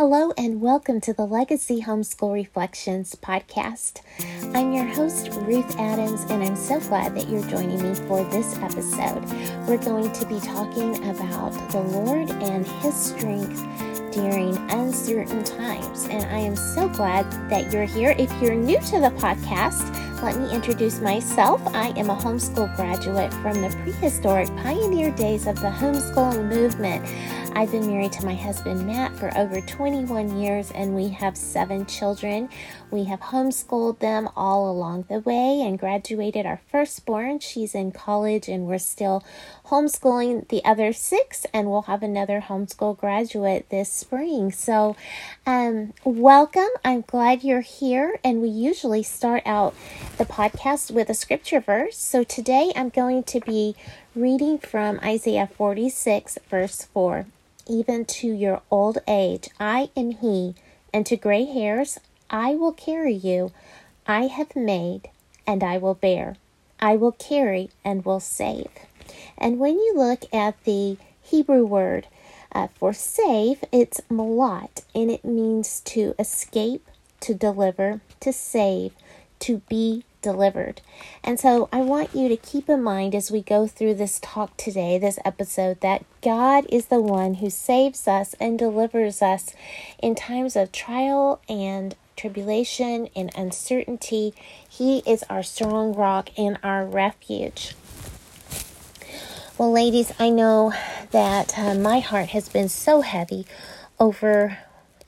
Hello and welcome to the Legacy Homeschool Reflections podcast. I'm your host, Ruth Adams, and I'm so glad that you're joining me for this episode. We're going to be talking about the Lord and His strength during uncertain times. And I am so glad that you're here. If you're new to the podcast, let me introduce myself. I am a homeschool graduate from the prehistoric pioneer days of the homeschooling movement. I've been married to my husband Matt for over 21 years and we have seven children. We have homeschooled them all along the way and graduated our firstborn. She's in college and we're still homeschooling the other six, and we'll have another homeschool graduate this spring. So, um, welcome. I'm glad you're here. And we usually start out the podcast with a scripture verse. So, today I'm going to be reading from Isaiah 46, verse 4 even to your old age. I am He, and to gray hairs I will carry you. I have made, and I will bear. I will carry and will save. And when you look at the Hebrew word uh, for save, it's malot, and it means to escape, to deliver, to save, to be delivered. And so I want you to keep in mind as we go through this talk today, this episode, that God is the one who saves us and delivers us in times of trial and tribulation and uncertainty. He is our strong rock and our refuge. Well, ladies, I know that uh, my heart has been so heavy over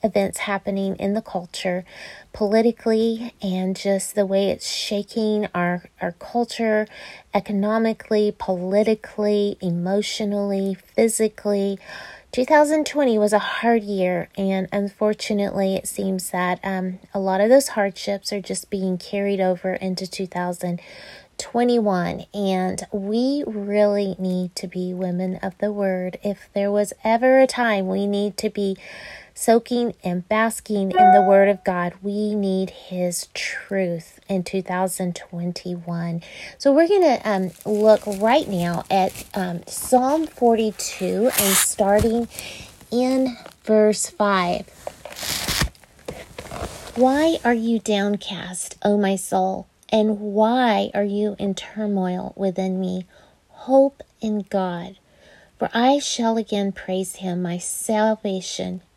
events happening in the culture politically and just the way it's shaking our, our culture economically, politically, emotionally, physically. 2020 was a hard year, and unfortunately, it seems that um, a lot of those hardships are just being carried over into 2021. And we really need to be women of the word. If there was ever a time we need to be soaking and basking in the Word of God. We need His truth in 2021. So we're going to um, look right now at um, Psalm 42 and starting in verse 5. Why are you downcast, O my soul? And why are you in turmoil within me? Hope in God, for I shall again praise him, my salvation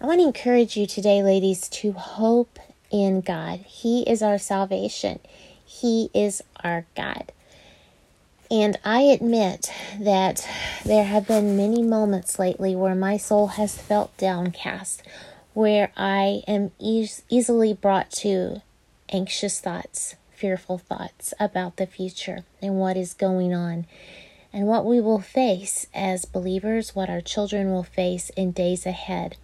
I want to encourage you today, ladies, to hope in God. He is our salvation, He is our God. And I admit that there have been many moments lately where my soul has felt downcast, where I am easily brought to anxious thoughts, fearful thoughts about the future and what is going on, and what we will face as believers, what our children will face in days ahead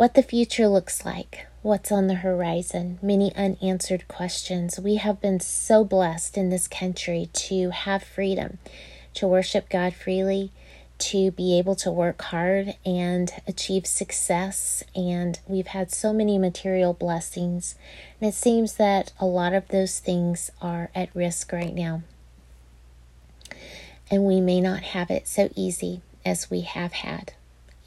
what the future looks like, what's on the horizon, many unanswered questions. We have been so blessed in this country to have freedom, to worship God freely, to be able to work hard and achieve success. And we've had so many material blessings. And it seems that a lot of those things are at risk right now. And we may not have it so easy as we have had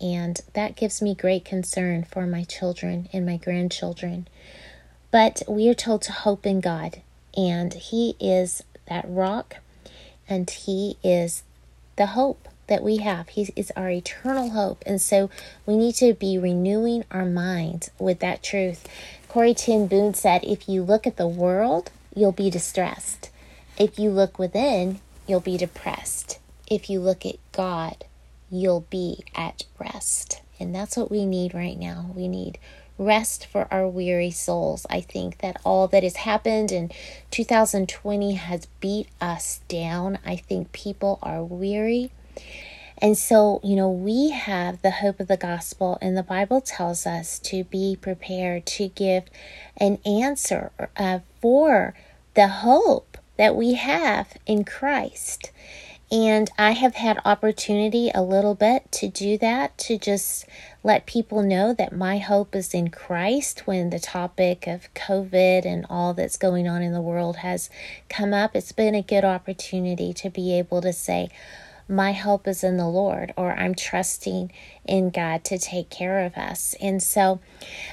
and that gives me great concern for my children and my grandchildren. But we are told to hope in God, and He is that rock, and He is the hope that we have. He is our eternal hope. And so we need to be renewing our minds with that truth. Corrie ten Boom said, If you look at the world, you'll be distressed. If you look within, you'll be depressed. If you look at God, you'll be at rest. And that's what we need right now. We need rest for our weary souls. I think that all that has happened in 2020 has beat us down. I think people are weary. And so, you know, we have the hope of the gospel, and the Bible tells us to be prepared to give an answer uh, for the hope that we have in Christ. And I have had opportunity a little bit to do that, to just let people know that my hope is in Christ when the topic of COVID and all that's going on in the world has come up. It's been a good opportunity to be able to say, my help is in the Lord, or I'm trusting in God to take care of us. And so,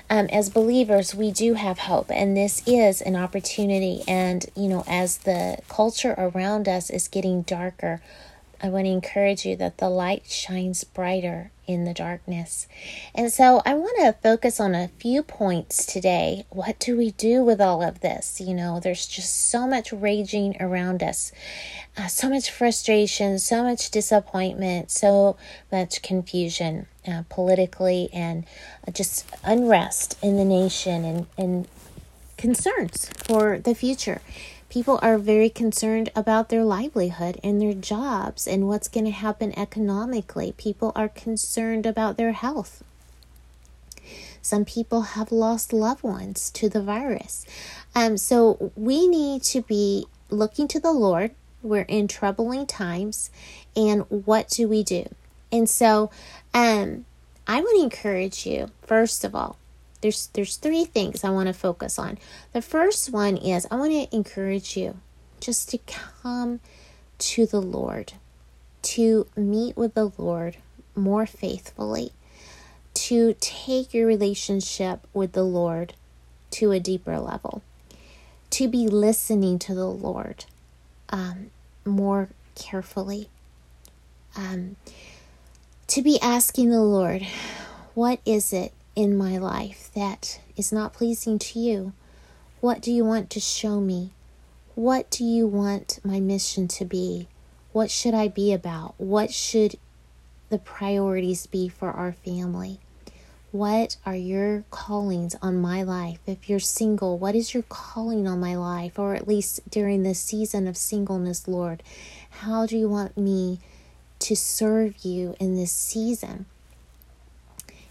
um, as believers, we do have hope, and this is an opportunity. And, you know, as the culture around us is getting darker, I want to encourage you that the light shines brighter in the darkness. And so I want to focus on a few points today. What do we do with all of this? You know, there's just so much raging around us, uh, so much frustration, so much disappointment, so much confusion uh, politically, and uh, just unrest in the nation and, and concerns for the future. People are very concerned about their livelihood and their jobs and what's going to happen economically. People are concerned about their health. Some people have lost loved ones to the virus. Um, so we need to be looking to the Lord. We're in troubling times. And what do we do? And so um, I to encourage you, first of all, there's there's three things I want to focus on. The first one is I want to encourage you just to come to the Lord, to meet with the Lord more faithfully, to take your relationship with the Lord to a deeper level, to be listening to the Lord um, more carefully, um, to be asking the Lord, what is it in my life that is not pleasing to you? What do you want to show me? What do you want my mission to be? What should I be about? What should the priorities be for our family? What are your callings on my life? If you're single, what is your calling on my life? Or at least during this season of singleness, Lord, how do you want me to serve you in this season?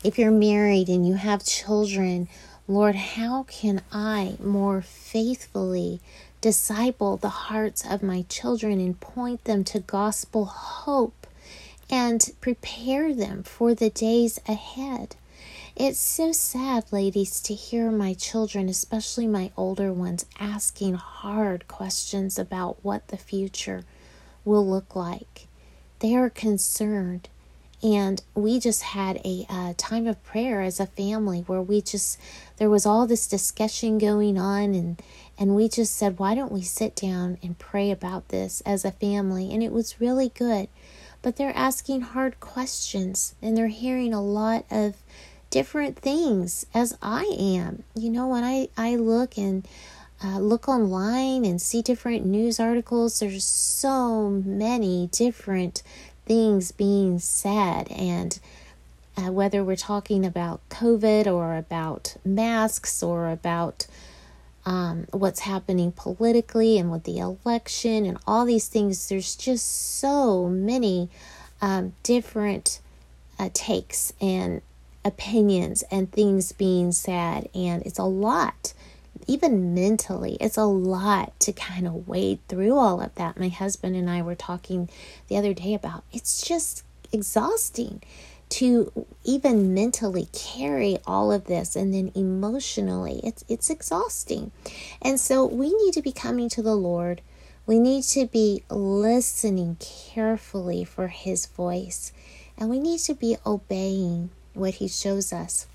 If you're married and you have children, Lord, how can I more faithfully disciple the hearts of my children and point them to gospel hope and prepare them for the days ahead? It's so sad, ladies, to hear my children, especially my older ones, asking hard questions about what the future will look like. They are concerned and we just had a uh, time of prayer as a family where we just there was all this discussion going on and and we just said why don't we sit down and pray about this as a family? And it was really good. But they're asking hard questions and they're hearing a lot of different things as i am. You know when i i look and uh, look online and see different news articles there's so many different things being said. And uh, whether we're talking about COVID or about masks or about um, what's happening politically and with the election and all these things, there's just so many um, different uh, takes and opinions and things being said, and it's a lot even mentally, it's a lot to kind of wade through all of that. My husband and I were talking the other day about it's just exhausting to even mentally carry all of this and then emotionally it's it's exhausting. And so we need to be coming to the Lord. We need to be listening carefully for his voice and we need to be obeying what he shows us.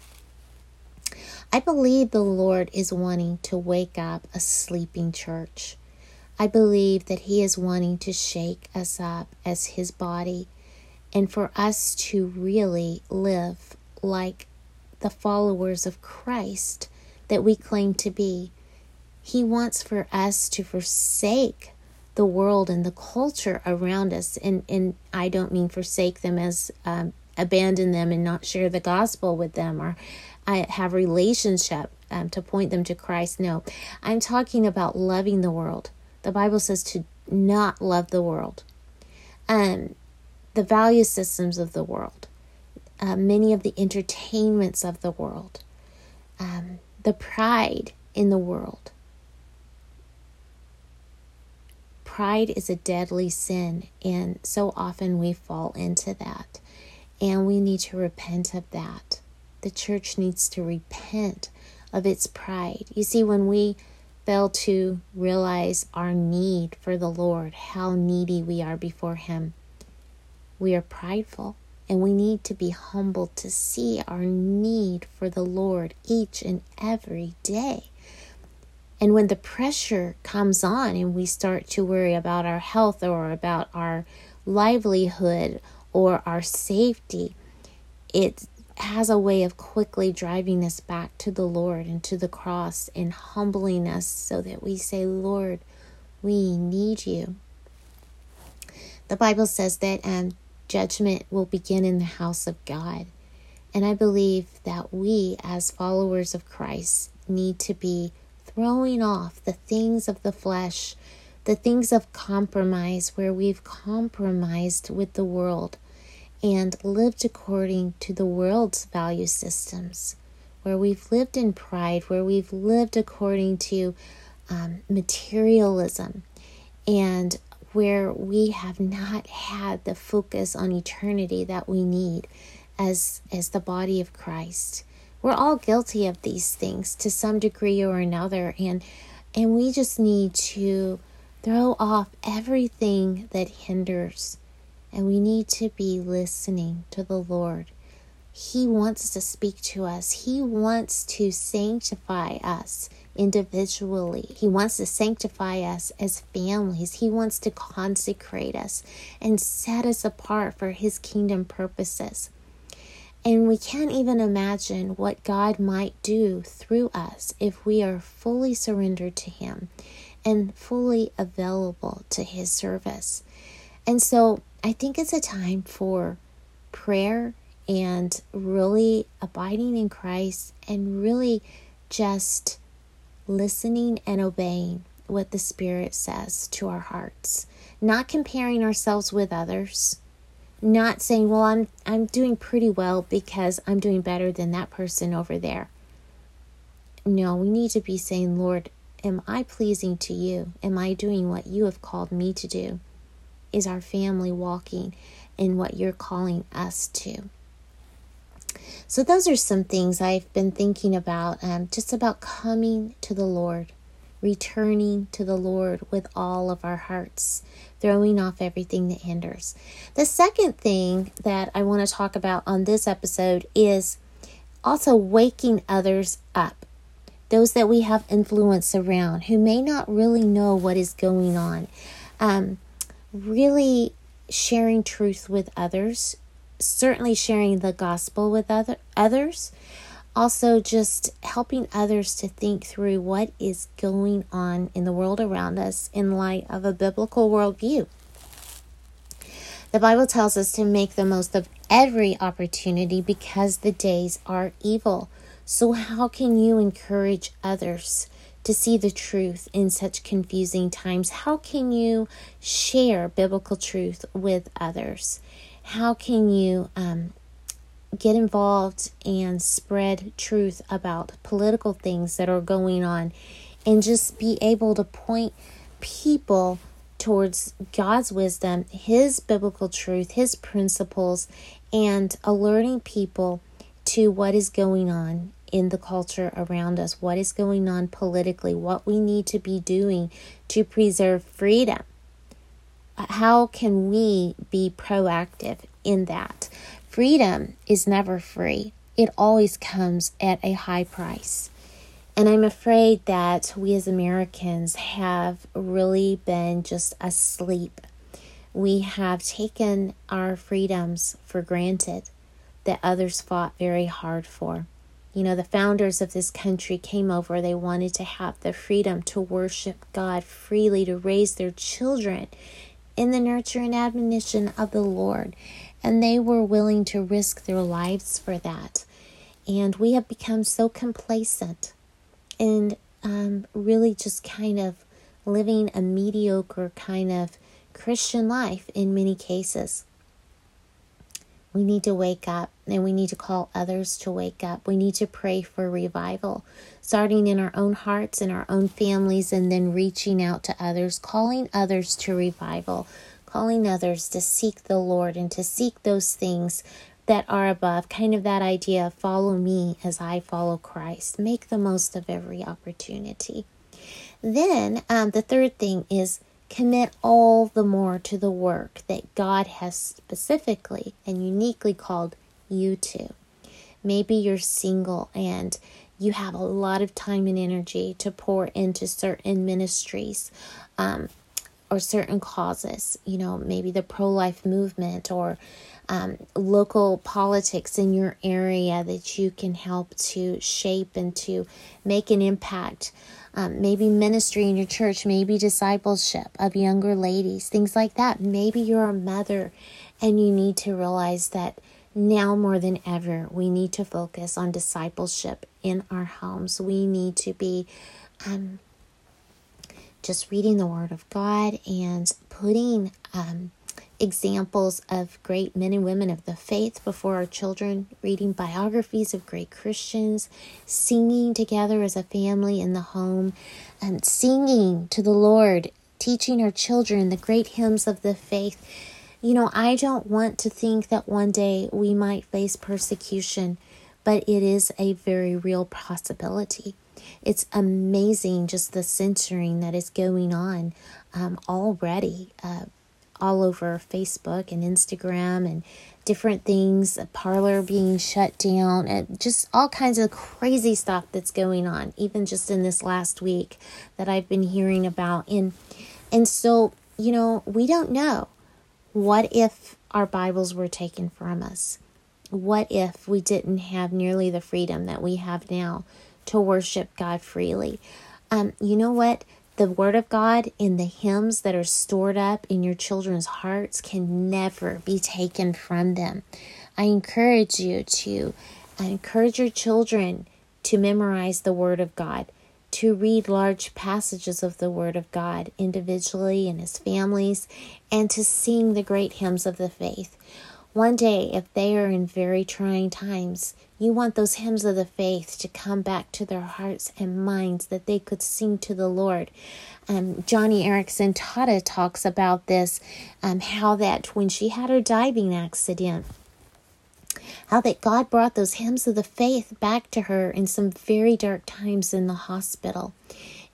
I believe the Lord is wanting to wake up a sleeping church. I believe that He is wanting to shake us up as His body and for us to really live like the followers of Christ that we claim to be. He wants for us to forsake the world and the culture around us. And, and I don't mean forsake them as um, abandon them and not share the gospel with them or I have relationship um, to point them to Christ. No, I'm talking about loving the world. The Bible says to not love the world. Um, the value systems of the world, uh, many of the entertainments of the world, um, the pride in the world. Pride is a deadly sin, and so often we fall into that. And we need to repent of that. The church needs to repent of its pride. You see, when we fail to realize our need for the Lord, how needy we are before Him, we are prideful and we need to be humble to see our need for the Lord each and every day. And when the pressure comes on and we start to worry about our health or about our livelihood or our safety, it has a way of quickly driving us back to the Lord and to the cross and humbling us so that we say, Lord, we need you. The Bible says that um, judgment will begin in the house of God. And I believe that we, as followers of Christ, need to be throwing off the things of the flesh, the things of compromise, where we've compromised with the world and lived according to the world's value systems, where we've lived in pride, where we've lived according to um, materialism, and where we have not had the focus on eternity that we need as as the body of Christ. We're all guilty of these things to some degree or another and and we just need to throw off everything that hinders and we need to be listening to the Lord. He wants to speak to us. He wants to sanctify us individually. He wants to sanctify us as families. He wants to consecrate us and set us apart for His kingdom purposes. And we can't even imagine what God might do through us if we are fully surrendered to Him and fully available to His service. And so I think it's a time for prayer and really abiding in Christ and really just listening and obeying what the Spirit says to our hearts, not comparing ourselves with others, not saying, "Well, I'm I'm doing pretty well because I'm doing better than that person over there." No, we need to be saying, "Lord, am I pleasing to you? Am I doing what you have called me to do? Is our family walking in what you're calling us to?" So, those are some things I've been thinking about, um, just about coming to the Lord, returning to the Lord with all of our hearts, throwing off everything that hinders. The second thing that I want to talk about on this episode is also waking others up. Those that we have influence around who may not really know what is going on. Um, really sharing truth with others certainly sharing the gospel with other others also just helping others to think through what is going on in the world around us in light of a biblical worldview. The Bible tells us to make the most of every opportunity because the days are evil. So, how can you encourage others to see the truth in such confusing times? How can you share biblical truth with others? how can you um, get involved and spread truth about political things that are going on and just be able to point people towards God's wisdom, His biblical truth, His principles, and alerting people to what is going on in the culture around us, what is going on politically, what we need to be doing to preserve freedom how can we be proactive in that? Freedom is never free, it always comes at a high price. And I'm afraid that we as Americans have really been just asleep we have taken our freedoms for granted that others fought very hard for. You know, the founders of this country came over, they wanted to have the freedom to worship God freely, to raise their children in the nurture and admonition of the Lord. And they were willing to risk their lives for that. And we have become so complacent and um, really just kind of living a mediocre kind of Christian life in many cases. We need to wake up and we need to call others to wake up. We need to pray for revival, starting in our own hearts and our own families, and then reaching out to others, calling others to revival, calling others to seek the Lord and to seek those things that are above. Kind of that idea of follow me as I follow Christ. Make the most of every opportunity. Then um, the third thing is commit all the more to the work that God has specifically and uniquely called you to. Maybe you're single and you have a lot of time and energy to pour into certain ministries um, or certain causes, you know, maybe the pro life movement or um, local politics in your area that you can help to shape and to make an impact um, maybe ministry in your church, maybe discipleship of younger ladies, things like that. Maybe you're a mother and you need to realize that now more than ever, we need to focus on discipleship in our homes. We need to be um, just reading the Word of God and putting um, examples of great men and women of the faith before our children, reading biographies of great Christians, singing together as a family in the home, and singing to the Lord, teaching our children the great hymns of the faith. You know, I don't want to think that one day we might face persecution, but it is a very real possibility. It's amazing just the censoring that is going on um, already. Uh, all over Facebook and Instagram and different things, a Parler being shut down, and just all kinds of crazy stuff that's going on, even just in this last week that I've been hearing about. And and so, you know, we don't know. What if our Bibles were taken from us? What if we didn't have nearly the freedom that we have now to worship God freely? Um, you know what? The Word of God and the hymns that are stored up in your children's hearts can never be taken from them. I encourage you to I encourage your children to memorize the Word of God, to read large passages of the Word of God individually and as families, and to sing the great hymns of the faith. One day, if they are in very trying times, you want those hymns of the faith to come back to their hearts and minds that they could sing to the Lord. Um, Joni Eareckson Tada talks about this, um, how that when she had her diving accident, how that God brought those hymns of the faith back to her in some very dark times in the hospital.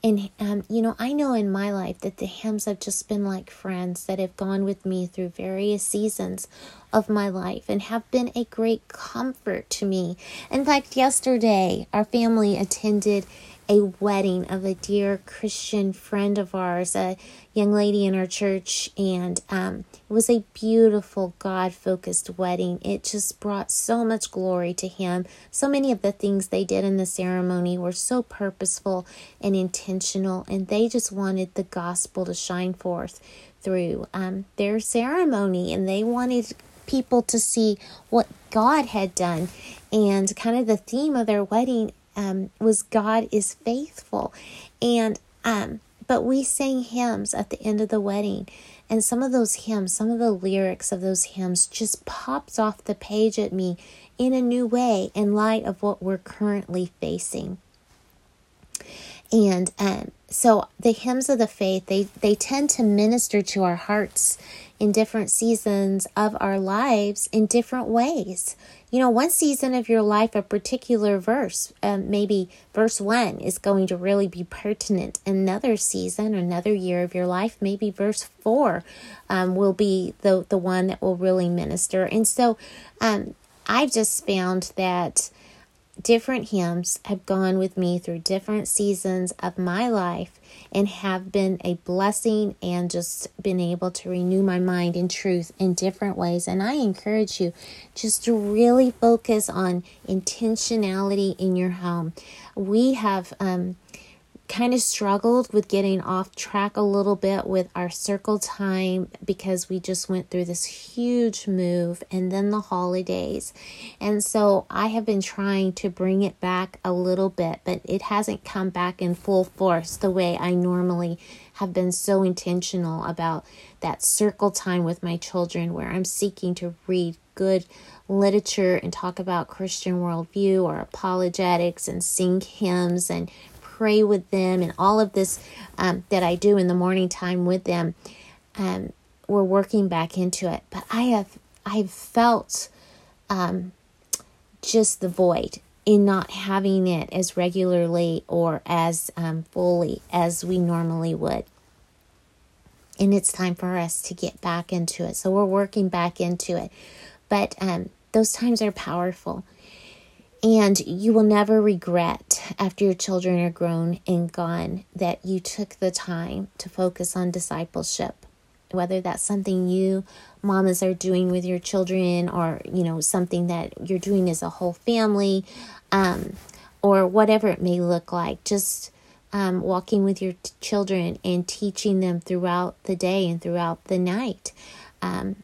And, um, you know, I know in my life that the hymns have just been like friends that have gone with me through various seasons of my life and have been a great comfort to me. In fact, yesterday, our family attended a wedding of a dear Christian friend of ours, a young lady in our church, and um, it was a beautiful, God focused wedding. It just brought so much glory to Him. So many of the things they did in the ceremony were so purposeful and intentional, and they just wanted the gospel to shine forth through um, their ceremony, and they wanted people to see what God had done. And kind of the theme of their wedding um, was God is faithful. And, um, but we sang hymns at the end of the wedding. And some of those hymns, some of the lyrics of those hymns just pops off the page at me in a new way in light of what we're currently facing. And um, so the hymns of the faith, they, they tend to minister to our hearts in different seasons of our lives in different ways. You know, one season of your life, a particular verse, um, maybe verse one, is going to really be pertinent. Another season, another year of your life, maybe verse four um, will be the, the one that will really minister. And so um, I've just found that different hymns have gone with me through different seasons of my life and have been a blessing and just been able to renew my mind in truth in different ways. And I encourage you just to really focus on intentionality in your home. We have um, kind of struggled with getting off track a little bit with our circle time because we just went through this huge move and then the holidays. And so I have been trying to bring it back a little bit, but it hasn't come back in full force the way I normally have been so intentional about that circle time with my children where I'm seeking to read good literature and talk about Christian worldview or apologetics and sing hymns and pray with them and all of this um, that I do in the morning time with them, um, we're working back into it. But I have I've felt um, just the void in not having it as regularly or as um, fully as we normally would. And it's time for us to get back into it. So we're working back into it. But um, those times are powerful. And you will never regret after your children are grown and gone that you took the time to focus on discipleship. Whether that's something you mamas are doing with your children or, you know, something that you're doing as a whole family, um, or whatever it may look like. Just um, walking with your t- children and teaching them throughout the day and throughout the night. Um,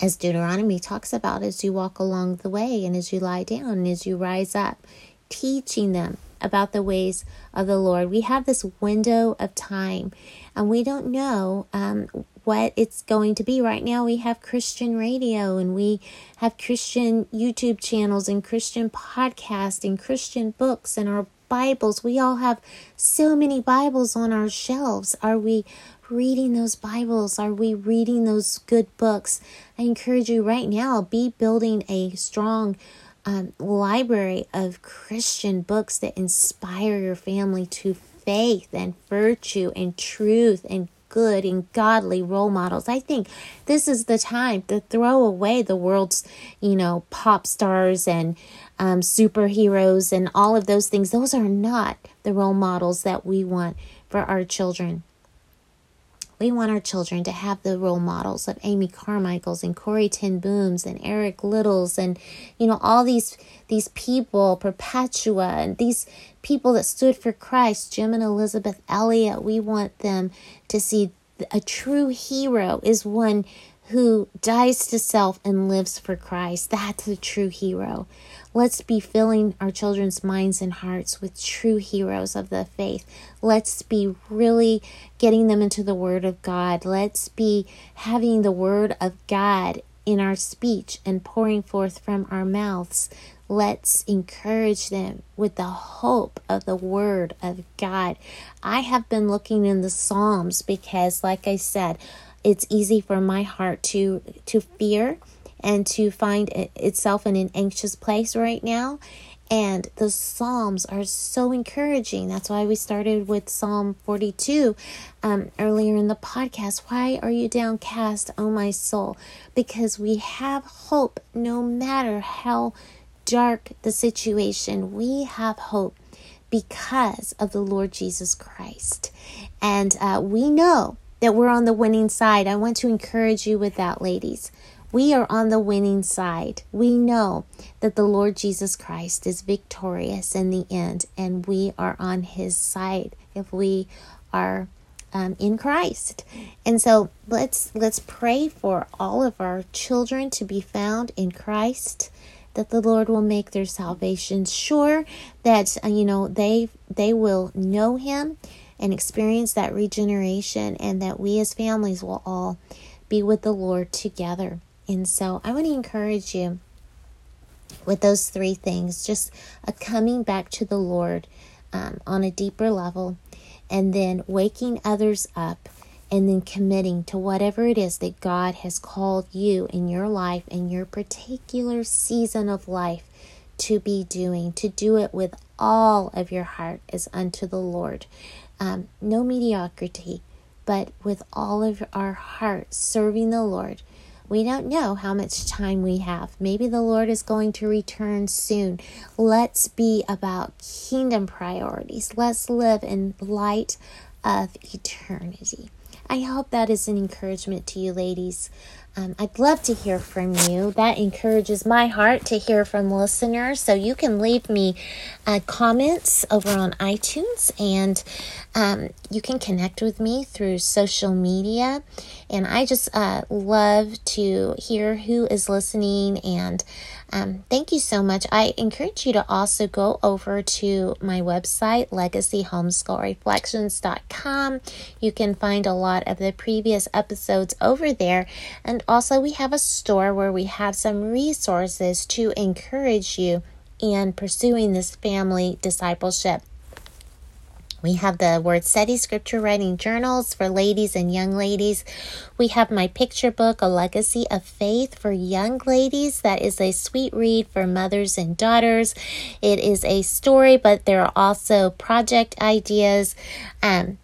as Deuteronomy talks about, as you walk along the way and as you lie down and as you rise up, teaching them about the ways of the Lord. We have this window of time and we don't know um, what it's going to be. Right now, we have Christian radio and we have Christian YouTube channels and Christian podcasts and Christian books and our Bibles. We all have so many Bibles on our shelves. Are we reading those Bibles? Are we reading those good books? I encourage you right now, be building a strong um, library of Christian books that inspire your family to faith and virtue and truth and good and godly role models. I think this is the time to throw away the world's, you know, pop stars and um, superheroes and all of those things. Those are not the role models that we want for our children. We want our children to have the role models of Amy Carmichael's and Corrie ten Booms and Eric Liddells and you know all these these people, Perpetua and these people that stood for Christ, Jim and Elisabeth Elliot. We want them to see a true hero is one who dies to self and lives for Christ. That's a true hero. Let's be filling our children's minds and hearts with true heroes of the faith. Let's be really getting them into the Word of God. Let's be having the Word of God in our speech and pouring forth from our mouths. Let's encourage them with the hope of the Word of God. I have been looking in the Psalms because, like I said, it's easy for my heart to to fear and to find itself in an anxious place right now. And the Psalms are so encouraging. That's why we started with Psalm 42 um, earlier in the podcast. Why are you downcast, O my soul? Because we have hope no matter how dark the situation. We have hope because of the Lord Jesus Christ. And uh, we know that we're on the winning side. I want to encourage you with that, ladies. We are on the winning side. We know that the Lord Jesus Christ is victorious in the end, and we are on his side if we are um, in Christ. And so let's let's pray for all of our children to be found in Christ that the Lord will make their salvation sure that uh, you know they they will know him and experience that regeneration and that we as families will all be with the Lord together. And so I want to encourage you with those three things just a coming back to the Lord um, on a deeper level, and then waking others up, and then committing to whatever it is that God has called you in your life, in your particular season of life, to be doing, to do it with all of your heart as unto the Lord. Um, no mediocrity, but with all of our heart serving the Lord We don't know how much time we have. Maybe the Lord is going to return soon. Let's be about kingdom priorities. Let's live in light of eternity. I hope that is an encouragement to you, ladies. Um, I'd love to hear from you. That encourages my heart to hear from listeners. So you can leave me uh, comments over on iTunes and um, you can connect with me through social media. And I just uh, love to hear who is listening and um, thank you so much. I encourage you to also go over to my website, legacyhomeschoolreflections.com. You can find a lot of the previous episodes over there. And also, we have a store where we have some resources to encourage you in pursuing this family discipleship. We have the Word Study Scripture Writing Journals for ladies and young ladies. We have my picture book, A Legacy of Faith for young ladies. That is a sweet read for mothers and daughters. It is a story, but there are also project ideas. Um,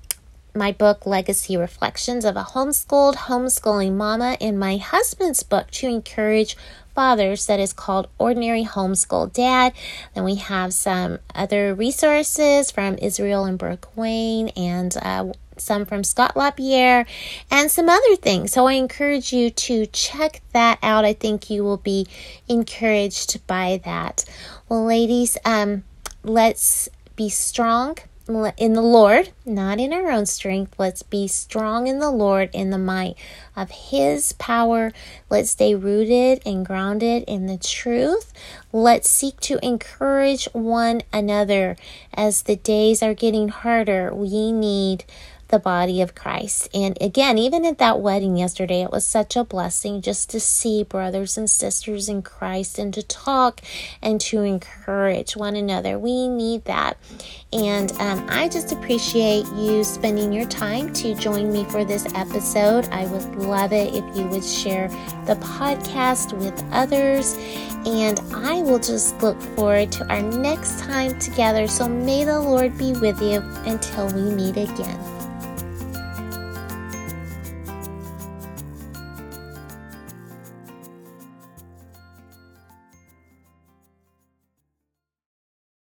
my book, Legacy Reflections of a Homeschooled Homeschooling Mama, and my husband's book to encourage fathers that is called Ordinary Homeschool Dad. Then we have some other resources from Israel and Brooke Wayne and uh, some from Scott LaPierre, and some other things. So I encourage you to check that out. I think you will be encouraged by that. Well, ladies, um, let's be strong in the Lord, not in our own strength. Let's be strong in the Lord in the might of His power. Let's stay rooted and grounded in the truth. Let's seek to encourage one another as the days are getting harder. We need the body of Christ. And again, even at that wedding yesterday, it was such a blessing just to see brothers and sisters in Christ and to talk and to encourage one another. We need that. And um, I just appreciate you spending your time to join me for this episode. I would love it if you would share the podcast with others. And I will just look forward to our next time together. So may the Lord be with you until we meet again.